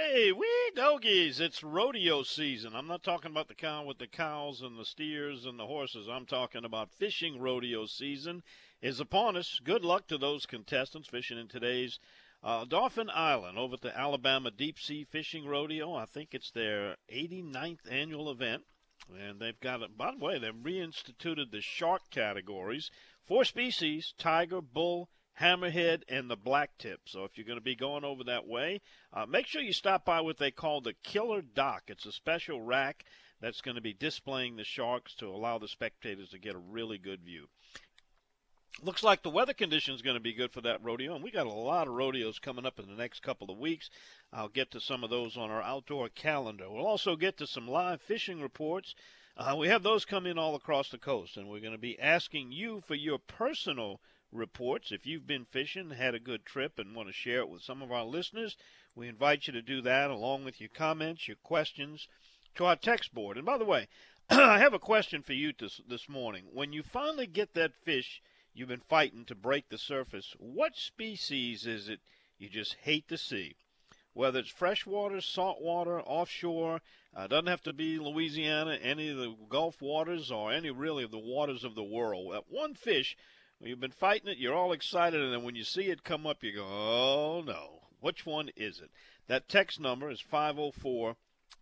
Hey, we doggies, it's rodeo season. I'm not talking about the cow with the cows and the steers and the horses. I'm talking about fishing rodeo season is upon us. Good luck to those contestants fishing in today's uh, Dauphin Island over at the Alabama Deep Sea Fishing Rodeo. I think it's their 89th annual event. And they've got, it. by the way, they've reinstituted the shark categories. Four species tiger, bull, hammerhead, and the black tip. So if you're going to be going over that way, uh, make sure you stop by what they call the Killer Dock. It's a special rack that's going to be displaying the sharks to allow the spectators to get a really good view. Looks like the weather condition is going to be good for that rodeo, and we got a lot of rodeos coming up in the next couple of weeks. I'll get to some of those on our outdoor calendar. We'll also get to some live fishing reports. Uh, we have those come in all across the coast, and we're going to be asking you for your personal reports. If you've been fishing, had a good trip, and want to share it with some of our listeners, we invite you to do that along with your comments, your questions to our text board. And by the way, I have a question for you this, this morning. When you finally get that fish you've been fighting to break the surface, what species is it you just hate to see? Whether it's freshwater, saltwater, offshore, uh, doesn't have to be Louisiana, any of the Gulf waters, or any really of the waters of the world. That one fish you've been fighting it, you're all excited, and then when you see it come up, you go, oh no. Which one is it? That text number is 504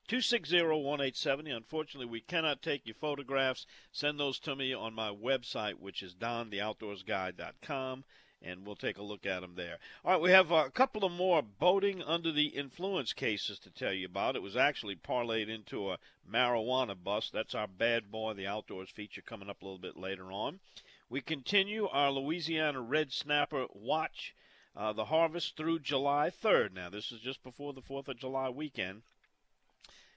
260 1870. Unfortunately, we cannot take your photographs. Send those to me on my website, which is dontheoutdoorsguy.com, and we'll take a look at them there. All right, we have a couple of more boating under the influence cases to tell you about. It was actually parlayed into a marijuana bust. That's our bad boy, the outdoors feature, coming up a little bit later on. We continue our Louisiana Red Snapper Watch uh, the harvest through July 3rd. Now, this is just before the 4th of July weekend.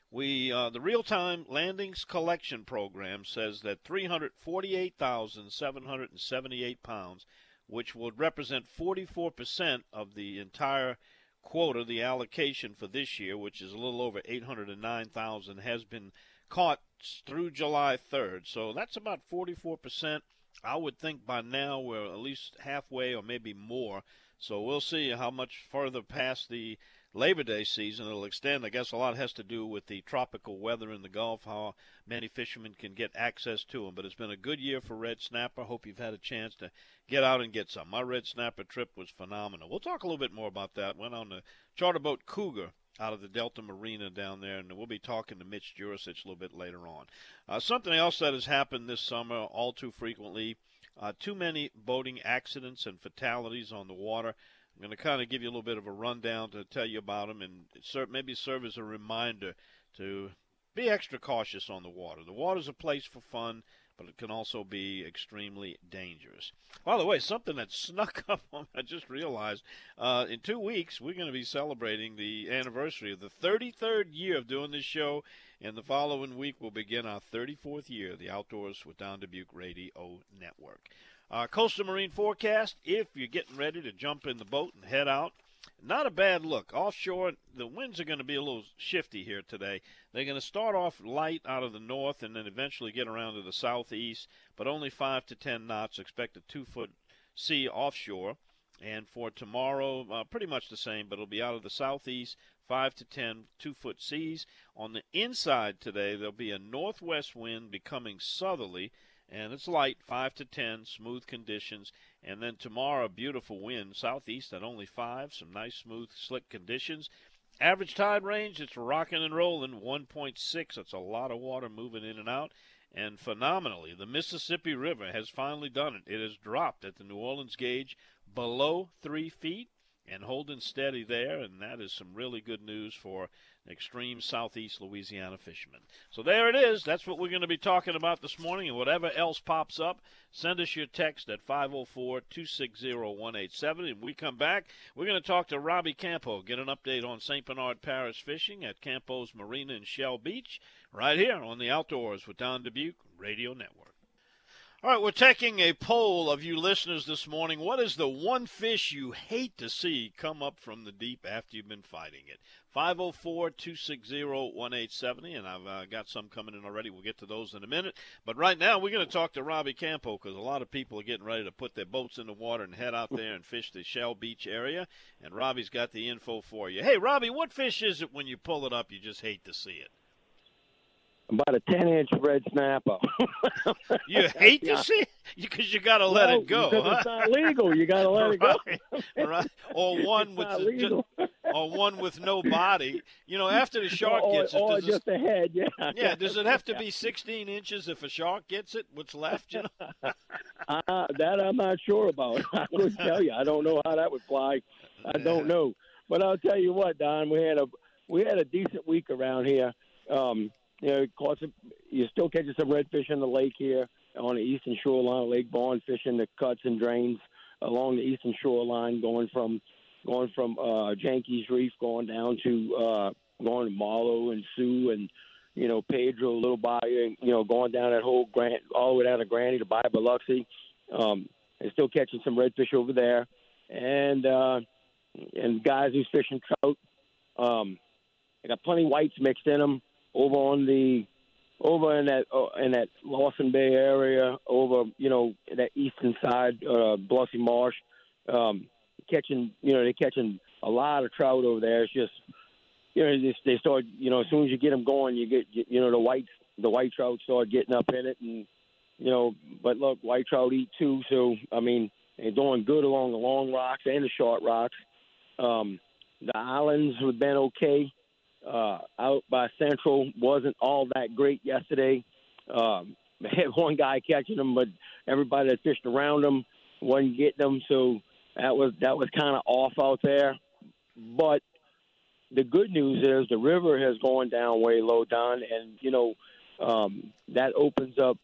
We uh, the real-time landings collection program says that 348,778 pounds, which would represent 44% of the entire quota, the allocation for this year, which is a little over 809,000, has been caught through July 3rd. So that's about 44%. I would think by now we're at least halfway or maybe more. So we'll see how much further past the Labor Day season it'll extend. I guess a lot has to do with the tropical weather in the Gulf, how many fishermen can get access to them. But it's been a good year for red snapper. Hope you've had a chance to get out and get some. My red snapper trip was phenomenal. We'll talk a little bit more about that. Went on the charter boat Cougar out of the Delta Marina down there, and we'll be talking to Mitch Jurisich a little bit later on. Uh, something else that has happened this summer all too frequently uh, too many boating accidents and fatalities on the water. I'm going to kind of give you a little bit of a rundown to tell you about them and maybe serve as a reminder to be extra cautious on the water. The water's a place for fun, but it can also be extremely dangerous. By the way, something that snuck up on me, I just realized uh, in two weeks we're going to be celebrating the anniversary of the 33rd year of doing this show, and the following week we'll begin our 34th year the Outdoors with Don Dubuque Radio Network. Our coastal marine forecast if you're getting ready to jump in the boat and head out not a bad look. Offshore, the winds are going to be a little shifty here today. They're going to start off light out of the north and then eventually get around to the southeast, but only 5 to 10 knots. Expect a two foot sea offshore. And for tomorrow, uh, pretty much the same, but it'll be out of the southeast, 5 to 10 two foot seas. On the inside today, there'll be a northwest wind becoming southerly and it's light, 5 to 10, smooth conditions. And then tomorrow, beautiful wind, southeast at only 5, some nice, smooth, slick conditions. Average tide range, it's rocking and rolling, 1.6. That's a lot of water moving in and out. And phenomenally, the Mississippi River has finally done it. It has dropped at the New Orleans gauge below 3 feet and holding steady there, and that is some really good news for extreme southeast Louisiana fishermen. So there it is. That's what we're going to be talking about this morning, and whatever else pops up, send us your text at 504-260-187. And we come back, we're going to talk to Robbie Campo, get an update on St. Bernard Parish fishing at Campo's Marina in Shell Beach, right here on the Outdoors with Don Dubuque Radio Network. All right, we're taking a poll of you listeners this morning. What is the one fish you hate to see come up from the deep after you've been fighting it? 504 260 1870, and I've uh, got some coming in already. We'll get to those in a minute. But right now, we're going to talk to Robbie Campo because a lot of people are getting ready to put their boats in the water and head out there and fish the Shell Beach area. And Robbie's got the info for you. Hey, Robbie, what fish is it when you pull it up you just hate to see it? About a 10 inch red snapper. you hate to see it because you got to let it go. Huh? it's not legal. You got to let it go. right. Or one with just, or one with no body. You know, after the shark or, gets it, or just it, a head. Yeah. Yeah. Does it have to be 16 inches if a shark gets it? What's left? You know. uh, that I'm not sure about. I would tell you. I don't know how that would fly. I don't know. But I'll tell you what, Don. We had a we had a decent week around here. Um, you know, caught some, you're still catching some redfish in the lake here on the eastern shoreline of Lake Borgne, fishing the cuts and drains along the eastern shoreline, going from going from uh, Jankees Reef, going down to uh, going to Marlow and Sue and you know Pedro, Little Bayou, you know going down that whole Grant all the way down to Granny to Bayou Biloxi. Um, and still catching some redfish over there, and uh, and guys who's fishing trout. Um, I got plenty whites mixed in them over on the over in that uh, in that Lawson Bay area, over you know that eastern side, uh, Biloxi Marsh, um, catching you know they're catching a lot of trout over there. It's just you know they, they start you know as soon as you get them going, you get you know the white the white trout start getting up in it, and you know but look white trout eat too, so I mean they're doing good along the long rocks and the short rocks. Um, the islands have been okay uh, out by Central wasn't all that great yesterday. Um, had one guy catching them, but everybody that fished around them wasn't getting them. So that was that was kind of off out there. But the good news is the river has gone down way low down, and you know um, that opens up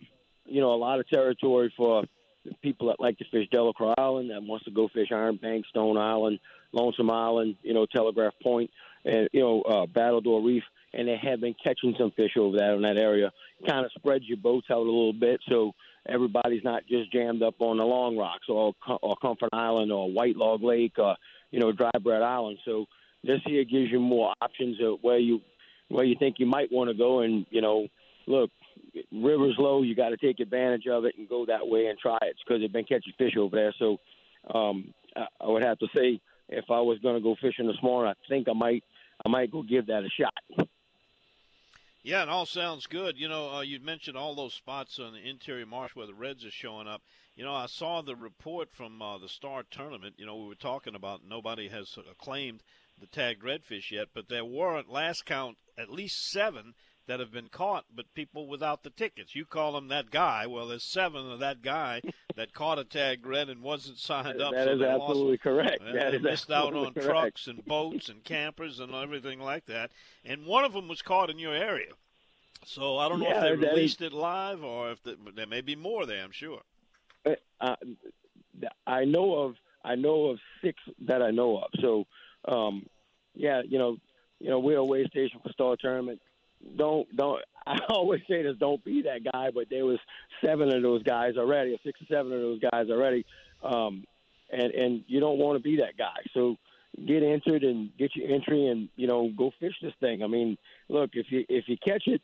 you know a lot of territory for people that like to fish Delacroix Island, that wants to go fish Iron Bank, Stone Island, Lonesome Island, you know Telegraph Point and you know uh, Battledore Reef, and they have been catching some fish over there in that area. Kind of spreads your boats out a little bit, so everybody's not just jammed up on the Long Rocks or or Comfort Island or White Log Lake or you know Dry Bread Island. So this here gives you more options of where you where you think you might want to go, and you know, look, river's low. You got to take advantage of it and go that way and try it because they've been catching fish over there. So um, I would have to say if I was going to go fishing this morning, I think I might I might go give that a shot. Yeah, it all sounds good. You know, uh, you mentioned all those spots on the interior marsh where the Reds are showing up. You know, I saw the report from uh, the Star Tournament. You know, we were talking about nobody has claimed the tagged redfish yet, but there were, at last count, at least seven that have been caught, but people without the tickets. You call them that guy. Well, there's seven of that guy that caught a tag red and wasn't signed up. That so is absolutely lost, correct. Well, that they is missed out on correct. trucks and boats and campers and everything like that. And one of them was caught in your area. So I don't know yeah, if they released is, it live or if the, there may be more there. I'm sure. Uh, I know of I know of six that I know of. So, um, yeah, you know, you know, we're a way station for Star Tournament don't don't I always say this don't be that guy, but there was seven of those guys already, or six or seven of those guys already. Um and and you don't want to be that guy. So get entered and get your entry and, you know, go fish this thing. I mean, look, if you if you catch it,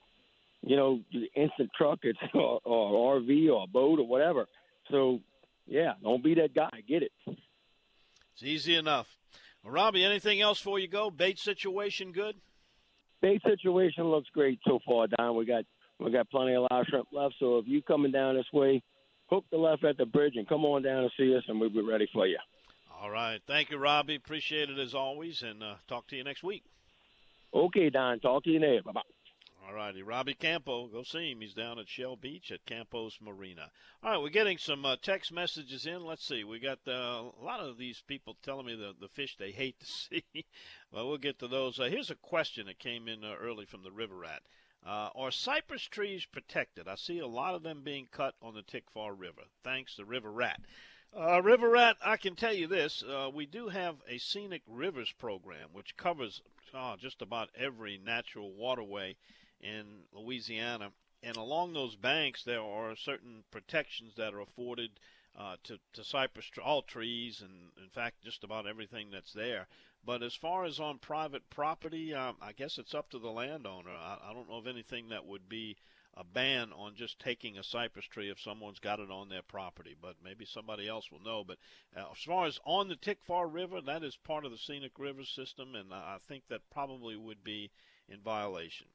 you know, instant truck it's or, or RV or boat or whatever. So yeah, don't be that guy. Get it. It's easy enough. Well, Robbie, anything else before you go? Bait situation good? Bait situation looks great so far, Don. We got we got plenty of live shrimp left. So if you coming down this way, hook the left at the bridge and come on down and see us, and we'll be ready for you. All right. Thank you, Robbie. Appreciate it as always, and uh, talk to you next week. Okay, Don. Talk to you later. Bye bye. All righty, Robbie Campo, go see him. He's down at Shell Beach at Campos Marina. All right, we're getting some uh, text messages in. Let's see, we got uh, a lot of these people telling me the the fish they hate to see. well, we'll get to those. Uh, here's a question that came in uh, early from the River Rat. Uh, are cypress trees protected? I see a lot of them being cut on the Tickfaw River. Thanks, the River Rat. Uh, River Rat, I can tell you this: uh, we do have a scenic rivers program, which covers oh, just about every natural waterway in Louisiana. and along those banks there are certain protections that are afforded uh, to to cypress all trees and in fact just about everything that's there. But as far as on private property, um, I guess it's up to the landowner. I, I don't know of anything that would be a ban on just taking a cypress tree if someone's got it on their property, but maybe somebody else will know. But uh, as far as on the Tickfaw River, that is part of the scenic river system, and I think that probably would be in violation.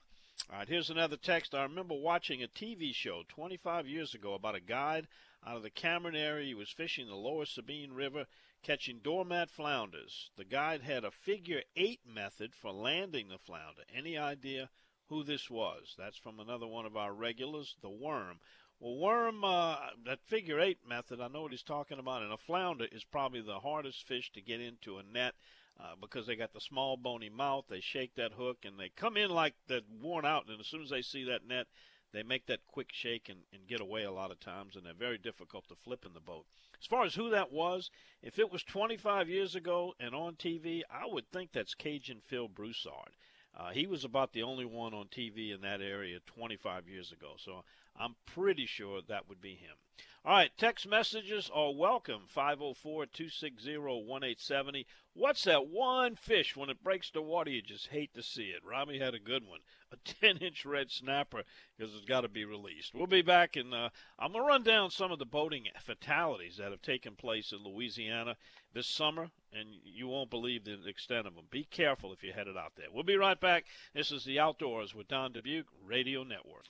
All right, here's another text. I remember watching a TV show 25 years ago about a guide out of the Cameron area. He was fishing the lower Sabine River, catching doormat flounders. The guide had a figure eight method for landing the flounder. Any idea who this was? That's from another one of our regulars, the worm. Well, worm, uh, that figure eight method, I know what he's talking about, and a flounder is probably the hardest fish to get into a net. Uh, because they got the small bony mouth, they shake that hook and they come in like they're worn out. And as soon as they see that net, they make that quick shake and, and get away a lot of times, and they're very difficult to flip in the boat. As far as who that was, if it was 25 years ago and on TV, I would think that's Cajun Phil Broussard. Uh, he was about the only one on TV in that area 25 years ago, so I'm pretty sure that would be him. All right, text messages are welcome 504 260 1870. What's that one fish when it breaks the water you just hate to see it? Rami had a good one a 10 inch red snapper because it's got to be released. We'll be back and uh, I'm going to run down some of the boating fatalities that have taken place in Louisiana this summer, and you won't believe the extent of them. Be careful if you're headed out there. We'll be right back. This is The Outdoors with Don Dubuque Radio Network.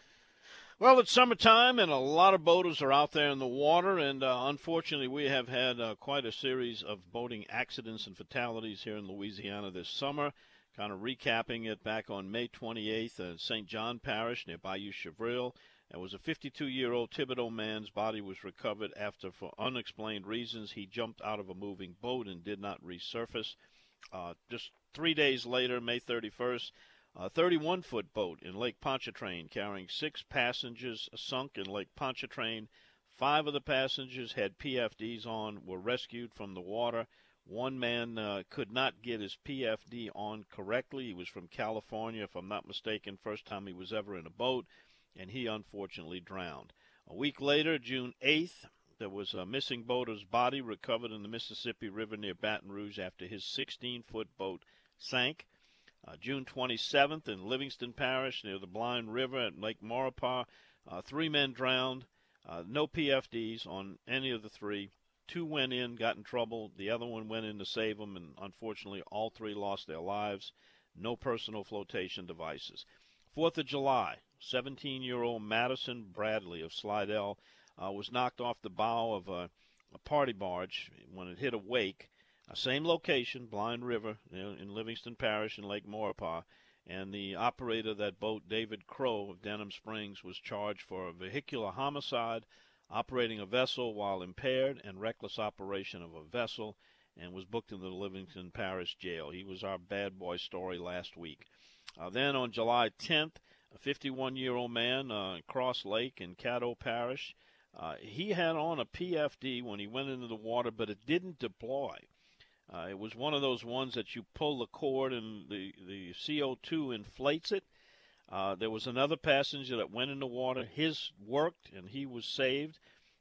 Well, it's summertime, and a lot of boaters are out there in the water, and uh, unfortunately, we have had uh, quite a series of boating accidents and fatalities here in Louisiana this summer. Kind of recapping it back on May 28th in St. John Parish near Bayou Chevreuil. There was a 52 year old Thibodaux man's body was recovered after, for unexplained reasons, he jumped out of a moving boat and did not resurface. Uh, just three days later, May 31st, a 31 foot boat in Lake Pontchartrain carrying six passengers sunk in Lake Pontchartrain. Five of the passengers had PFDs on, were rescued from the water. One man uh, could not get his PFD on correctly. He was from California, if I'm not mistaken, first time he was ever in a boat, and he unfortunately drowned. A week later, June 8th, there was a missing boater's body recovered in the Mississippi River near Baton Rouge after his 16 foot boat sank. Uh, June 27th in Livingston Parish near the Blind River at Lake Maurepas, uh, three men drowned. Uh, no PFDs on any of the three. Two went in, got in trouble. The other one went in to save them, and unfortunately, all three lost their lives. No personal flotation devices. Fourth of July, 17-year-old Madison Bradley of Slidell uh, was knocked off the bow of a, a party barge when it hit a wake same location, Blind River, in Livingston Parish in Lake Maurepas. And the operator of that boat, David Crow of Denham Springs, was charged for a vehicular homicide, operating a vessel while impaired, and reckless operation of a vessel, and was booked into the Livingston Parish Jail. He was our bad boy story last week. Uh, then on July 10th, a 51 year old man, uh, Cross Lake in Caddo Parish, uh, he had on a PFD when he went into the water, but it didn't deploy. Uh, it was one of those ones that you pull the cord and the, the CO2 inflates it. Uh, there was another passenger that went in the water. His worked and he was saved.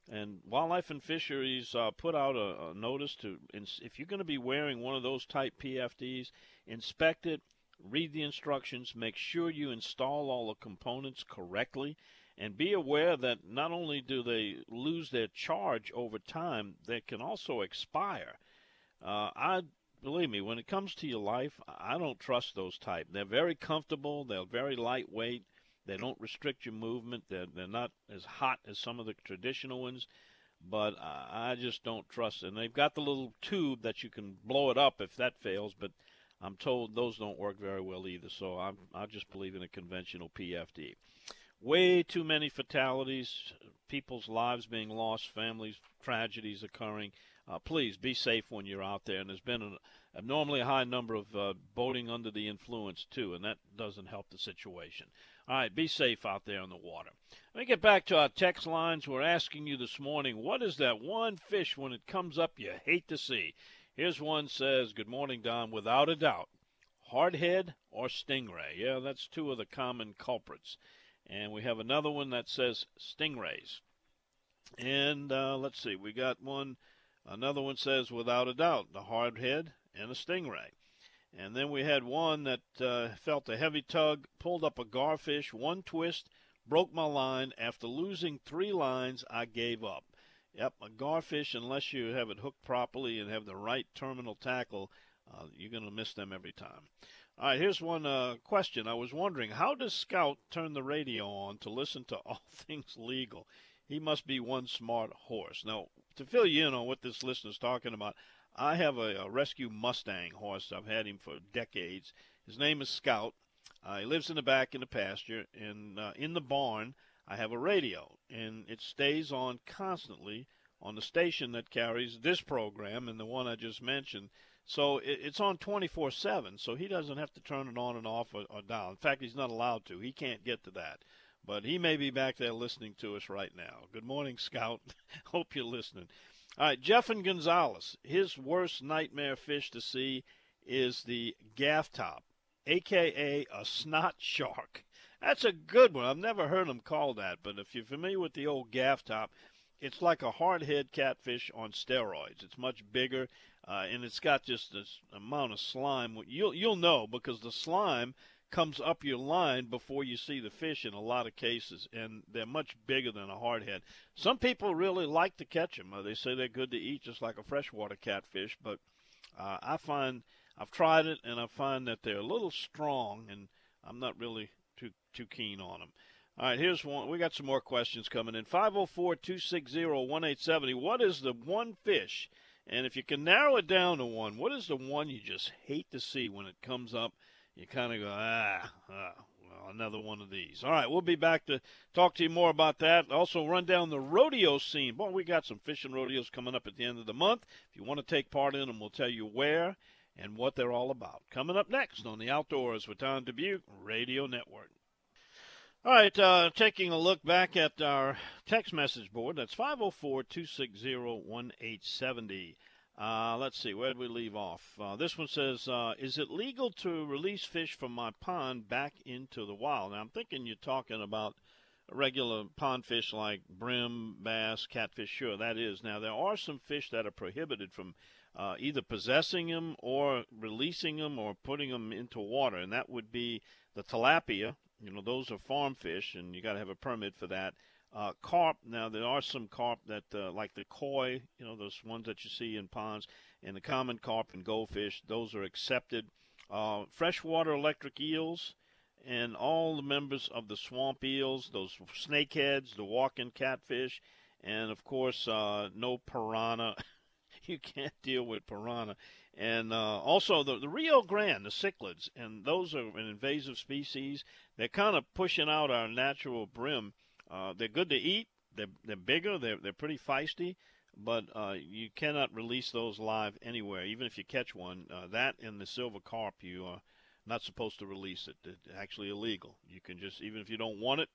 And Wildlife and Fisheries uh, put out a, a notice to if you're going to be wearing one of those type PFDs, inspect it, read the instructions, make sure you install all the components correctly, and be aware that not only do they lose their charge over time, they can also expire. Uh, I believe me, when it comes to your life, I don't trust those type. They're very comfortable. They're very lightweight. They don't restrict your movement. They're they're not as hot as some of the traditional ones, but I, just don't trust. And they've got the little tube that you can blow it up if that fails, but I'm told those don't work very well either. So I'm I just believe in a conventional PFD. Way too many fatalities, people's lives being lost, families tragedies occurring. Uh, please be safe when you're out there. And there's been an abnormally high number of uh, boating under the influence, too, and that doesn't help the situation. All right, be safe out there on the water. Let me get back to our text lines. We're asking you this morning, what is that one fish when it comes up you hate to see? Here's one says, Good morning, Don. Without a doubt, hardhead or stingray. Yeah, that's two of the common culprits. And we have another one that says stingrays. And uh, let's see, we got one, another one says without a doubt, the hardhead and a stingray. And then we had one that uh, felt a heavy tug, pulled up a garfish, one twist, broke my line. After losing three lines, I gave up. Yep, a garfish, unless you have it hooked properly and have the right terminal tackle, uh, you're going to miss them every time. All right, here's one uh, question. I was wondering, how does Scout turn the radio on to listen to all things legal? He must be one smart horse. Now, to fill you in on what this listener's talking about, I have a, a rescue Mustang horse. I've had him for decades. His name is Scout. Uh, he lives in the back in the pasture, and uh, in the barn, I have a radio, and it stays on constantly on the station that carries this program and the one I just mentioned. So it, it's on 24 7, so he doesn't have to turn it on and off or, or down. In fact, he's not allowed to. He can't get to that. But he may be back there listening to us right now. Good morning, Scout. Hope you're listening. All right, Jeff and Gonzales. His worst nightmare fish to see is the gaff top, aka a snot shark. That's a good one. I've never heard them called that, but if you're familiar with the old gaff top, it's like a hardhead catfish on steroids. It's much bigger, uh, and it's got just this amount of slime. You'll you'll know because the slime comes up your line before you see the fish in a lot of cases, and they're much bigger than a hardhead. Some people really like to catch them. Uh, they say they're good to eat, just like a freshwater catfish. But uh, I find I've tried it, and I find that they're a little strong, and I'm not really too too keen on them. All right, here's one. We got some more questions coming in. 504-260-1870. What is the one fish? And if you can narrow it down to one, what is the one you just hate to see when it comes up? You kind of go, ah, ah, well, another one of these. All right, we'll be back to talk to you more about that. Also, run down the rodeo scene. Boy, we got some fishing rodeos coming up at the end of the month. If you want to take part in them, we'll tell you where and what they're all about. Coming up next on the Outdoors with Don Dubuque Radio Network. All right, uh, taking a look back at our text message board. That's 504 260 1870. Uh, let's see, where did we leave off? Uh, this one says, uh, Is it legal to release fish from my pond back into the wild? Now, I'm thinking you're talking about regular pond fish like brim, bass, catfish. Sure, that is. Now, there are some fish that are prohibited from uh, either possessing them or releasing them or putting them into water, and that would be the tilapia, you know, those are farm fish, and you got to have a permit for that. Uh, carp. Now there are some carp that, uh, like the koi, you know, those ones that you see in ponds, and the common carp and goldfish. Those are accepted. Uh, freshwater electric eels, and all the members of the swamp eels, those snakeheads, the walking catfish, and of course, uh, no piranha. you can't deal with piranha and uh, also the, the Rio Grande, the cichlids, and those are an invasive species. They're kind of pushing out our natural brim. Uh, they're good to eat. They're, they're bigger. They're, they're pretty feisty, but uh, you cannot release those live anywhere, even if you catch one. Uh, that and the silver carp, you are not supposed to release it. It's actually illegal. You can just, even if you don't want it,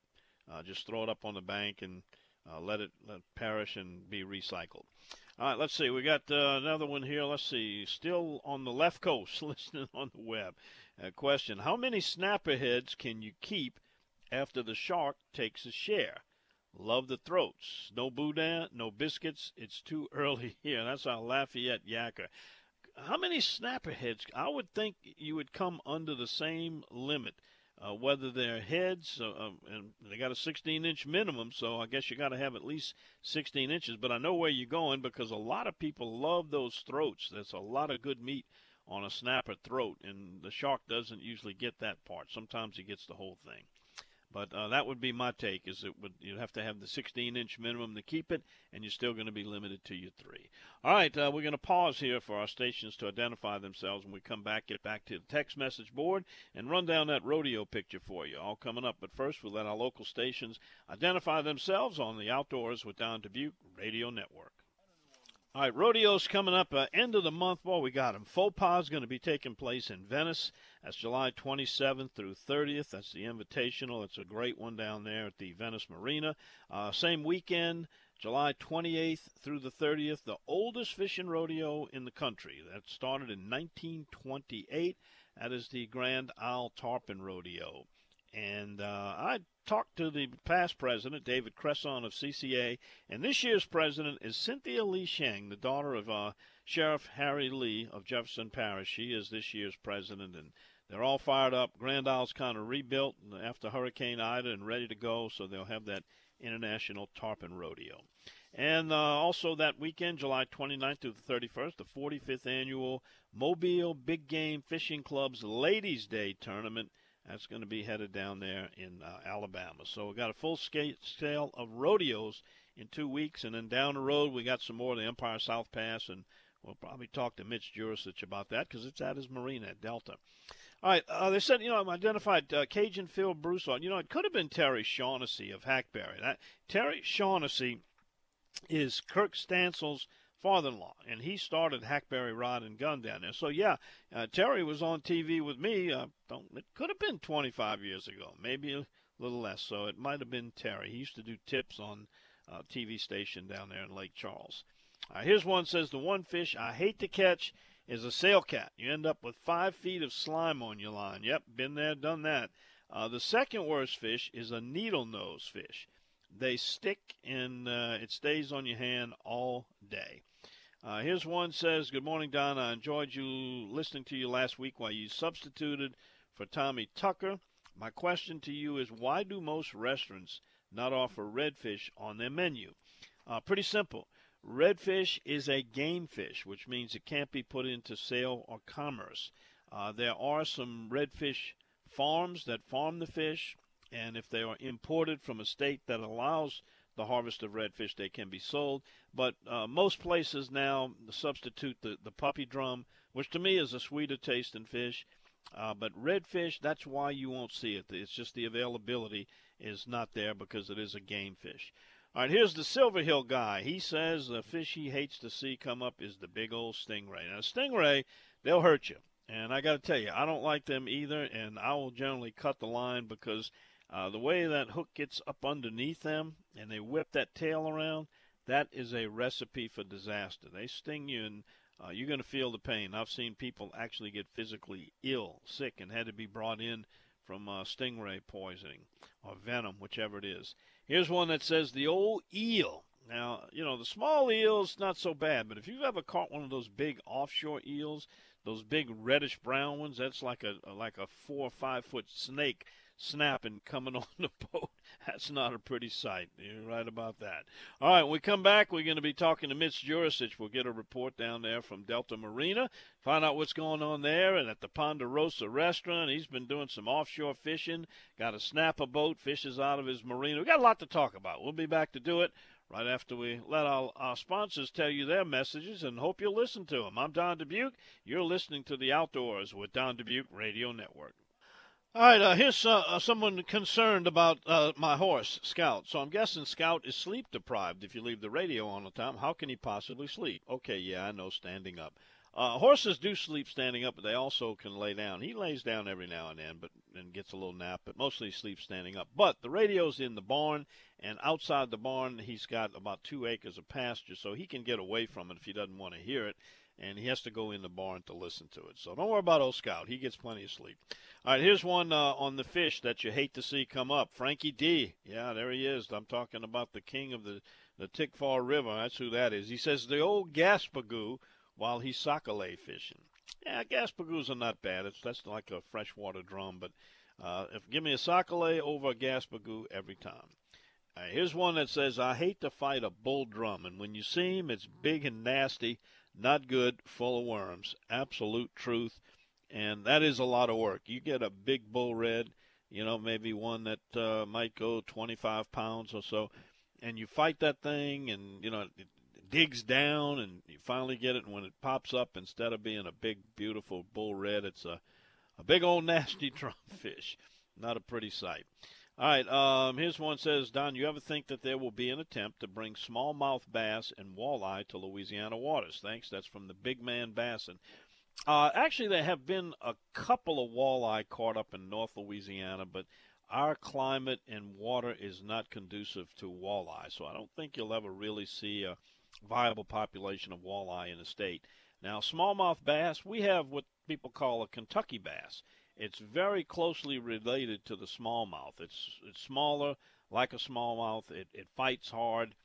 uh, just throw it up on the bank and uh, let it let perish and be recycled. All right, let's see. We got uh, another one here. Let's see. Still on the left coast, listening on the web. Uh, question How many snapperheads can you keep after the shark takes a share? Love the throats. No boudin, no biscuits. It's too early here. That's our Lafayette Yacker. How many snapperheads? I would think you would come under the same limit uh, whether they're heads, uh, uh, and they got a 16 inch minimum, so I guess you got to have at least 16 inches. But I know where you're going because a lot of people love those throats. There's a lot of good meat on a snapper throat, and the shark doesn't usually get that part. Sometimes he gets the whole thing. But uh, that would be my take: is it would you'd have to have the 16-inch minimum to keep it, and you're still going to be limited to your three. All right, uh, we're going to pause here for our stations to identify themselves. When we come back, get back to the text message board and run down that rodeo picture for you. All coming up. But first, we'll let our local stations identify themselves on the Outdoors with Don Dubuque Radio Network. All right, rodeo's coming up uh, end of the month. Well, we got them. Faux Pas is going to be taking place in Venice. That's July 27th through 30th. That's the Invitational. It's a great one down there at the Venice Marina. Uh, same weekend, July 28th through the 30th, the oldest fishing rodeo in the country. That started in 1928. That is the Grand Isle Tarpon Rodeo. And uh, I talked to the past president, David Cresson of CCA, and this year's president is Cynthia Lee Sheng, the daughter of uh, Sheriff Harry Lee of Jefferson Parish. She is this year's president, and they're all fired up. Grand Isle's kind of rebuilt after Hurricane Ida and ready to go, so they'll have that International Tarpon Rodeo. And uh, also that weekend, July 29th through the 31st, the 45th annual Mobile Big Game Fishing Club's Ladies' Day tournament. That's going to be headed down there in uh, Alabama. So we got a full scale of rodeos in two weeks, and then down the road we got some more of the Empire South Pass, and we'll probably talk to Mitch Jurisich about that because it's at his marina at Delta. All right, uh, they said, you know, I'm identified uh, Cajun Phil Broussard. You know, it could have been Terry Shaughnessy of Hackberry. That Terry Shaughnessy is Kirk Stansel's father-in-law, and he started Hackberry Rod and Gun down there. So yeah, uh, Terry was on TV with me. Uh, don't it could have been 25 years ago, maybe a little less. So it might have been Terry. He used to do tips on uh, TV station down there in Lake Charles. Uh, here's one says the one fish I hate to catch is a sail cat. You end up with five feet of slime on your line. Yep, been there, done that. Uh, the second worst fish is a needle nose fish. They stick and uh, it stays on your hand all day. Uh, here's one says, "Good morning, Don. I enjoyed you listening to you last week while you substituted for Tommy Tucker. My question to you is, why do most restaurants not offer redfish on their menu? Uh, pretty simple. Redfish is a game fish, which means it can't be put into sale or commerce. Uh, there are some redfish farms that farm the fish and if they are imported from a state that allows the harvest of redfish, they can be sold. But uh, most places now substitute the, the puppy drum, which to me is a sweeter taste tasting fish. Uh, but redfish, that's why you won't see it. It's just the availability is not there because it is a game fish. All right, here's the Silver Hill guy. He says the fish he hates to see come up is the big old stingray. Now, stingray, they'll hurt you. And I got to tell you, I don't like them either, and I will generally cut the line because uh, the way that hook gets up underneath them and they whip that tail around, that is a recipe for disaster. They sting you and uh, you're going to feel the pain. I've seen people actually get physically ill, sick, and had to be brought in from uh, stingray poisoning or venom, whichever it is. Here's one that says the old eel. Now, you know, the small eel's not so bad, but if you've ever caught one of those big offshore eels, those big reddish brown ones, that's like a like a four or five foot snake snapping coming on the boat. That's not a pretty sight. You're right about that. All right, when we come back, we're going to be talking to Mitch Jurisich. We'll get a report down there from Delta Marina, find out what's going on there, and at the Ponderosa restaurant. He's been doing some offshore fishing, got a snapper boat, fishes out of his marina. we got a lot to talk about. We'll be back to do it right after we let our, our sponsors tell you their messages and hope you'll listen to them. I'm Don Dubuque. You're listening to The Outdoors with Don Dubuque Radio Network. All right, uh, here's uh, uh, someone concerned about uh, my horse, Scout. So I'm guessing Scout is sleep deprived if you leave the radio on all the time. How can he possibly sleep? Okay, yeah, I know, standing up. Uh, horses do sleep standing up, but they also can lay down. He lays down every now and then, but and gets a little nap, but mostly he sleeps standing up. But the radio's in the barn, and outside the barn, he's got about two acres of pasture, so he can get away from it if he doesn't want to hear it and he has to go in the barn to listen to it. So don't worry about old Scout. He gets plenty of sleep. All right, here's one uh, on the fish that you hate to see come up. Frankie D. Yeah, there he is. I'm talking about the king of the, the Tickfaw River. That's who that is. He says the old gaspagoo while he's sac-a-lait fishing. Yeah, gaspagoos are not bad. It's That's like a freshwater drum, but uh, if give me a sac-a-lait over a gaspagoo every time. Uh, here's one that says, I hate to fight a bull drum, and when you see him, it's big and nasty not good, full of worms. Absolute truth. And that is a lot of work. You get a big bull red, you know, maybe one that uh, might go 25 pounds or so, and you fight that thing, and, you know, it digs down, and you finally get it. And when it pops up, instead of being a big, beautiful bull red, it's a, a big old nasty drum fish. Not a pretty sight. All right, um, here's one says, Don, you ever think that there will be an attempt to bring smallmouth bass and walleye to Louisiana waters? Thanks. That's from the Big Man Bassin. Uh, actually, there have been a couple of walleye caught up in North Louisiana, but our climate and water is not conducive to walleye, so I don't think you'll ever really see a viable population of walleye in the state. Now, smallmouth bass, we have what people call a Kentucky bass it's very closely related to the smallmouth. It's it's smaller, like a smallmouth. It it fights hard,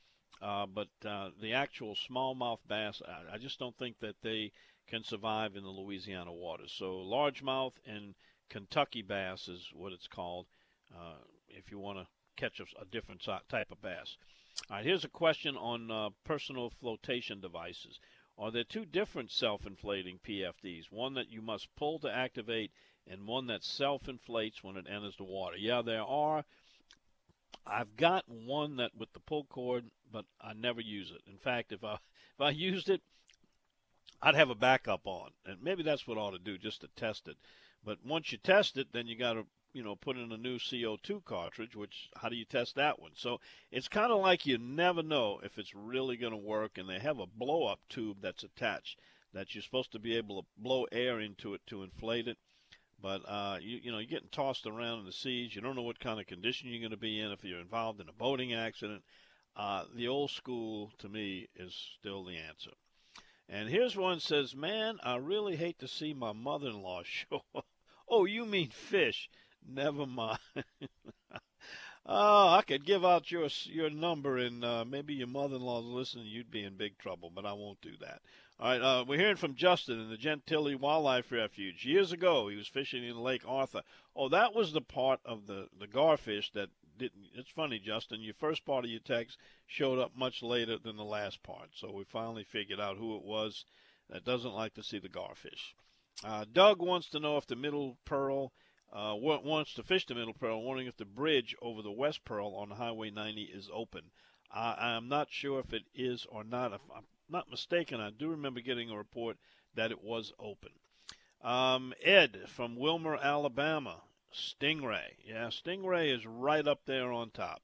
uh, but uh, the actual smallmouth bass, I, I just don't think that they can survive in the Louisiana waters. So largemouth and Kentucky bass is what it's called. Uh, if you want to catch a, a, different type of bass. All right, here's a question on uh, personal flotation devices. Are there two different self-inflating PFDs? One that you must pull to activate, and one that self-inflates when it enters the water. Yeah, there are. I've got one that with the pull cord, but I never use it. In fact, if I if I used it, I'd have a backup on, and maybe that's what I ought to do just to test it. But once you test it, then you got to you know put in a new CO2 cartridge. Which how do you test that one? So it's kind of like you never know if it's really going to work, and they have a blow-up tube that's attached that you're supposed to be able to blow air into it to inflate it. But uh, you, you know, you're getting tossed around in the seas. You don't know what kind of condition you're going to be in if you're involved in a boating accident. Uh, the old school, to me, is still the answer. And here's one says, "Man, I really hate to see my mother-in-law show." up." oh, you mean fish? Never mind. oh, I could give out your your number, and uh, maybe your mother-in-law's listening. You'd be in big trouble, but I won't do that. All right, uh, we're hearing from Justin in the Gentilly Wildlife Refuge. Years ago, he was fishing in Lake Arthur. Oh, that was the part of the, the garfish that didn't. It's funny, Justin. Your first part of your text showed up much later than the last part, so we finally figured out who it was that doesn't like to see the garfish. Uh, Doug wants to know if the middle pearl uh, wants to fish the middle pearl, wondering if the bridge over the west pearl on Highway 90 is open. Uh, I'm not sure if it is or not. If not mistaken, I do remember getting a report that it was open. Um, Ed from Wilmer, Alabama. Stingray. Yeah, Stingray is right up there on top.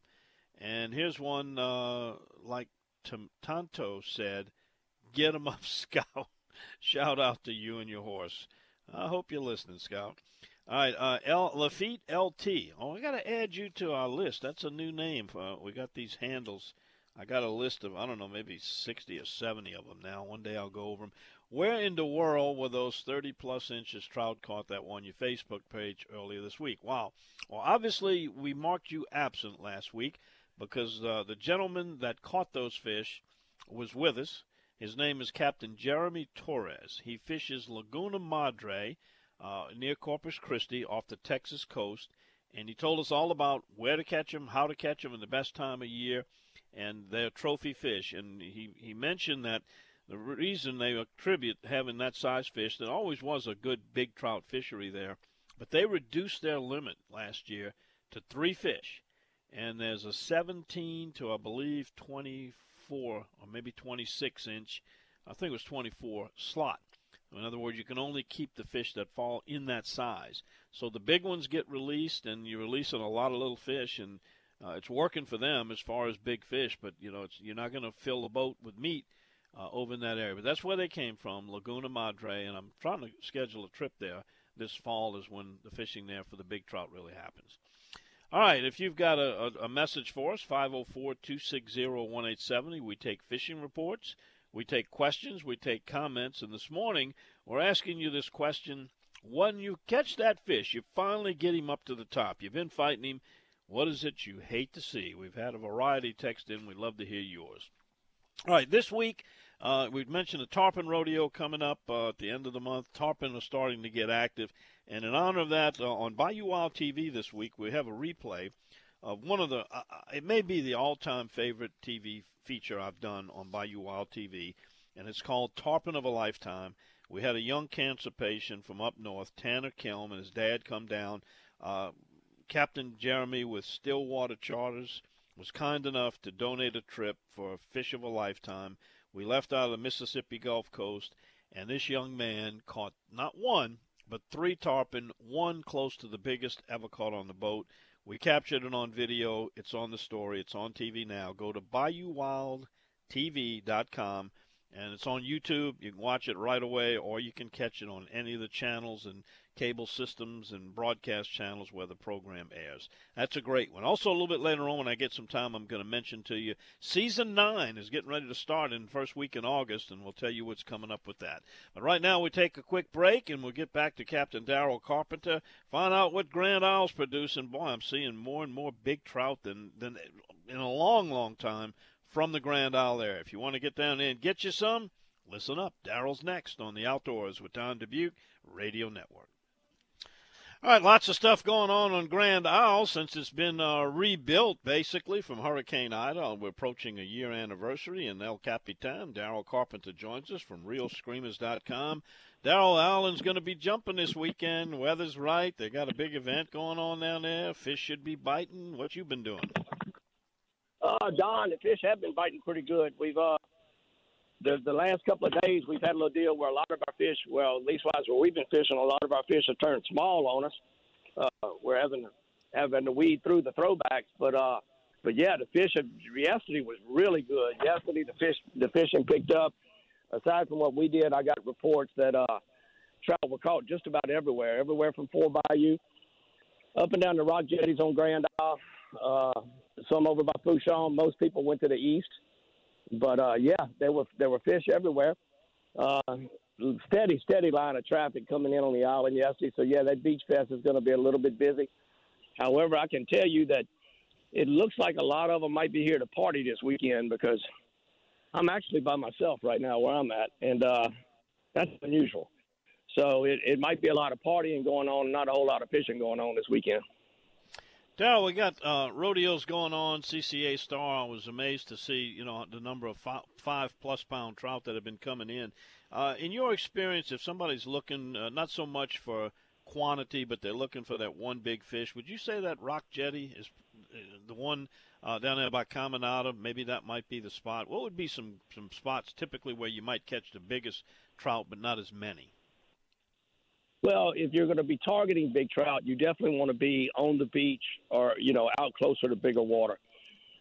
And here's one, uh, like T- Tonto said, get 'em up, Scout. Shout out to you and your horse. I hope you're listening, Scout. All right, uh, L Lafitte LT. Oh, we got to add you to our list. That's a new name. For, we got these handles I got a list of, I don't know, maybe 60 or 70 of them now. One day I'll go over them. Where in the world were those 30 plus inches trout caught that won your Facebook page earlier this week? Wow. Well, obviously, we marked you absent last week because uh, the gentleman that caught those fish was with us. His name is Captain Jeremy Torres. He fishes Laguna Madre uh, near Corpus Christi off the Texas coast. And he told us all about where to catch them, how to catch them, and the best time of year and they're trophy fish. And he, he mentioned that the reason they attribute having that size fish, there always was a good big trout fishery there, but they reduced their limit last year to three fish. And there's a 17 to, I believe, 24 or maybe 26 inch, I think it was 24 slot. In other words, you can only keep the fish that fall in that size. So the big ones get released, and you're releasing a lot of little fish, and uh, it's working for them as far as big fish, but you know you're not going to fill the boat with meat uh, over in that area. But that's where they came from, Laguna Madre, and I'm trying to schedule a trip there. This fall is when the fishing there for the big trout really happens. All right, if you've got a, a, a message for us, 504 260 1870. We take fishing reports, we take questions, we take comments, and this morning we're asking you this question. When you catch that fish, you finally get him up to the top. You've been fighting him, what is it you hate to see? We've had a variety text in. We'd love to hear yours. All right, this week uh, we've mentioned the Tarpon Rodeo coming up uh, at the end of the month. Tarpon are starting to get active, and in honor of that, uh, on Bayou Wild TV this week we have a replay of one of the. Uh, uh, it may be the all-time favorite TV feature I've done on Bayou Wild TV, and it's called Tarpon of a Lifetime. We had a young cancer patient from up north, Tanner Kilm, and his dad come down. Captain Jeremy with Stillwater Charters was kind enough to donate a trip for a fish of a lifetime. We left out of the Mississippi Gulf Coast, and this young man caught not one, but three tarpon, one close to the biggest ever caught on the boat. We captured it on video. It's on the story. It's on TV now. Go to BayouWildTV.com and it's on YouTube. You can watch it right away, or you can catch it on any of the channels and cable systems and broadcast channels where the program airs. That's a great one. Also, a little bit later on, when I get some time, I'm going to mention to you season nine is getting ready to start in first week in August, and we'll tell you what's coming up with that. But right now, we take a quick break, and we'll get back to Captain Daryl Carpenter, find out what Grand Isle's producing. Boy, I'm seeing more and more big trout than than in a long, long time from the Grand Isle there. If you want to get down and get you some, listen up. Daryl's next on the Outdoors with Don Dubuque Radio Network. All right, lots of stuff going on on Grand Isle since it's been uh, rebuilt basically from Hurricane Ida. We're approaching a year anniversary, in El Capitan, Daryl Carpenter, joins us from ReelScreamers.com. Daryl Allen's going to be jumping this weekend. Weather's right. They got a big event going on down there. Fish should be biting. What you been doing? Uh, Don, the fish have been biting pretty good. We've uh, the the last couple of days we've had a little deal where a lot of our fish, well, at least wise where we've been fishing, a lot of our fish have turned small on us. Uh, we're having having to weed through the throwbacks, but uh, but yeah, the fish of yesterday was really good. Yesterday the fish the fishing picked up. Aside from what we did, I got reports that uh, trout were caught just about everywhere, everywhere from Four Bayou up and down the rock jetties on Grand Isle, uh, some over by Fourchon. Most people went to the east. But uh, yeah, there were there were fish everywhere. Uh, steady, steady line of traffic coming in on the island yesterday. So yeah, that beach fest is going to be a little bit busy. However, I can tell you that it looks like a lot of them might be here to party this weekend because I'm actually by myself right now where I'm at, and uh, that's unusual. So it, it might be a lot of partying going on, not a whole lot of fishing going on this weekend. Daryl, we got uh, rodeos going on. CCA Star. I was amazed to see, you know, the number of five, five plus pound trout that have been coming in. Uh, in your experience, if somebody's looking uh, not so much for quantity, but they're looking for that one big fish, would you say that Rock Jetty is uh, the one uh, down there by Caminada? Maybe that might be the spot. What would be some some spots typically where you might catch the biggest trout, but not as many? Well, if you're going to be targeting big trout, you definitely want to be on the beach or you know out closer to bigger water.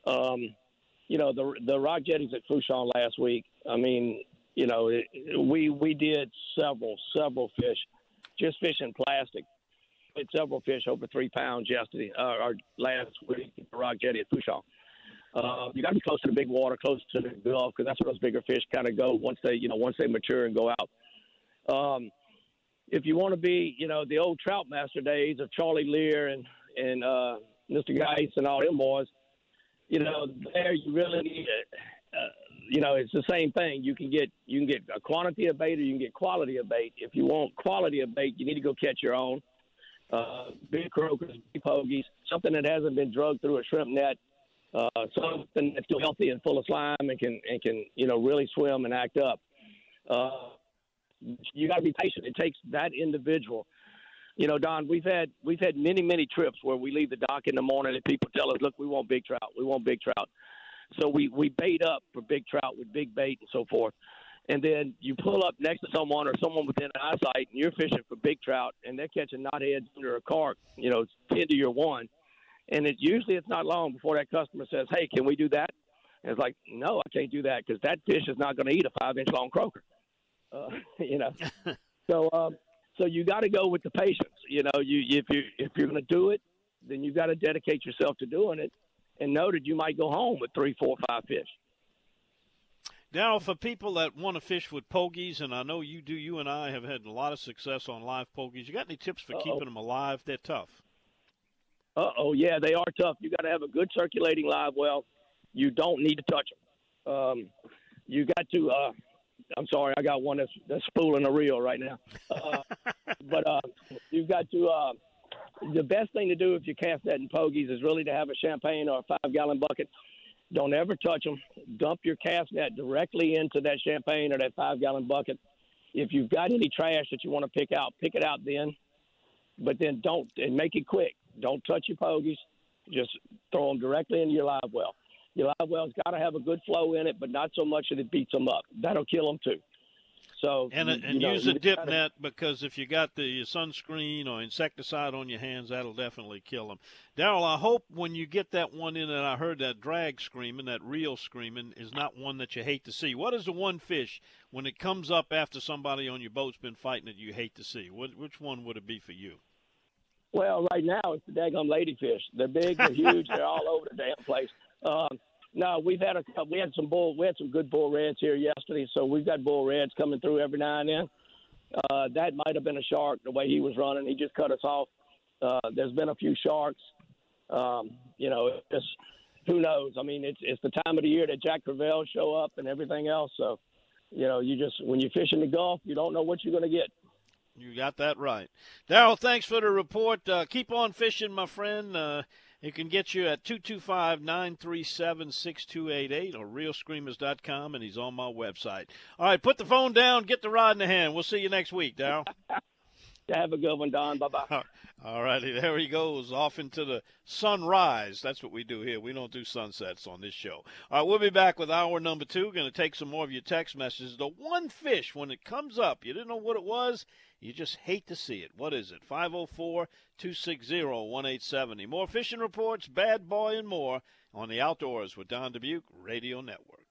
Um, you know the the rock jetties at Fourchon last week. I mean, you know, it, we we did several several fish, just fishing plastic. Hit several fish over three pounds yesterday uh, or last week at the rock jetty at Fourchon. Uh, you got to be close to the big water, close to the Gulf, because that's where those bigger fish kind of go once they, you know, once they mature and go out. Um, if you want to be, you know, the old trout master days of Charlie Lear and and uh, Mr. Geis and all them boys, you know, there you really need it. Uh, you know, it's the same thing. You can get you can get a quantity of bait or you can get quality of bait. If you want quality of bait, you need to go catch your own. Uh, big croakers, big pogies, something that hasn't been drugged through a shrimp net, uh, something that's still healthy and full of slime and can and can you know really swim and act up. Uh, you got to be patient. It takes that individual. You know, Don, we've had we've had many many trips where we leave the dock in the morning and people tell us, "Look, we want big trout. We want big trout." So we we bait up for big trout with big bait and so forth. And then you pull up next to someone or someone within eyesight, and you're fishing for big trout, and they're catching knotheads under a carp. You know, ten to your one, and it usually it's not long before that customer says, "Hey, can we do that?" And it's like, "No, I can't do that because that fish is not going to eat a five inch long croaker." Uh, you know, so um, so you got to go with the patience. You know, you if you if you're going to do it, then you got to dedicate yourself to doing it, and know that you might go home with three, four, five fish. Now, for people that want to fish with pogies, and I know you do, you and I have had a lot of success on live pogies. You got any tips for Uh-oh. keeping them alive? They're tough. Uh oh, yeah, they are tough. You got to have a good circulating live well. You don't need to touch them. Um, you got to uh, I'm sorry, I got one that's that's spooling a reel right now. Uh, but uh, you've got to. Uh, the best thing to do if you cast net in pogies is really to have a champagne or a five gallon bucket. Don't ever touch them. Dump your cast net directly into that champagne or that five gallon bucket. If you've got any trash that you want to pick out, pick it out then. But then don't and make it quick. Don't touch your pogies. Just throw them directly into your live well. Your live well's got to have a good flow in it, but not so much that it beats them up. That'll kill them too. So and you, and you know, use you a dip gotta- net because if you got the sunscreen or insecticide on your hands, that'll definitely kill them. Daryl, I hope when you get that one in, and I heard that drag screaming, that reel screaming, is not one that you hate to see. What is the one fish when it comes up after somebody on your boat's been fighting it you hate to see? What, which one would it be for you? Well, right now it's the daggum ladyfish. They're big, they're huge, they're all over the damn place. Um, no, we've had a we had some bull we had some good bull reds here yesterday, so we've got bull reds coming through every now and then. Uh, that might have been a shark the way he was running. He just cut us off. Uh, there's been a few sharks. Um, you know, who knows? I mean, it's it's the time of the year that Jack Crevalle show up and everything else. So, you know, you just when you fish in the Gulf, you don't know what you're going to get. You got that right. Daryl, thanks for the report. Uh, keep on fishing, my friend. It can get you at 225 937 6288 or ReelScreamers.com, and he's on my website. All right, put the phone down, get the rod in the hand. We'll see you next week, Daryl. Have a good one, Don. Bye bye. All righty, there he goes off into the sunrise. That's what we do here. We don't do sunsets on this show. All right, we'll be back with hour number two. Going to take some more of your text messages. The one fish, when it comes up, you didn't know what it was, you just hate to see it. What is it? 504 260 1870. More fishing reports, bad boy, and more on the Outdoors with Don Dubuc Radio Network.